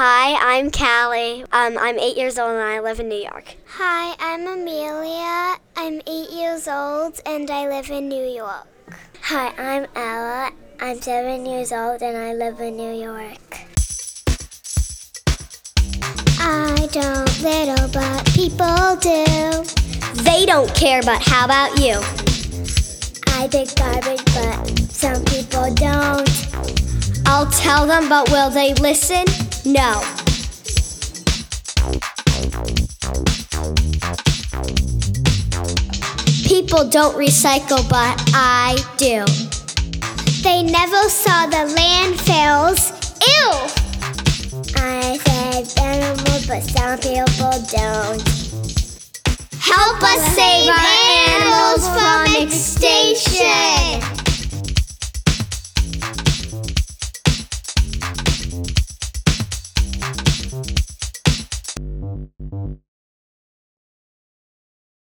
Hi, I'm Cali. Um, I'm eight years old and I live in New York. Hi, I'm Amelia. I'm eight years old and I live in New York. Hi, I'm Ella. I'm seven years old and I live in New York. I don't little, but people do. They don't care, but how about you? I pick garbage, but some people don't. I'll tell them, but will they listen? No. People don't recycle, but I do. They never saw the landfills. Ew! I said animals, but some people don't. Help us save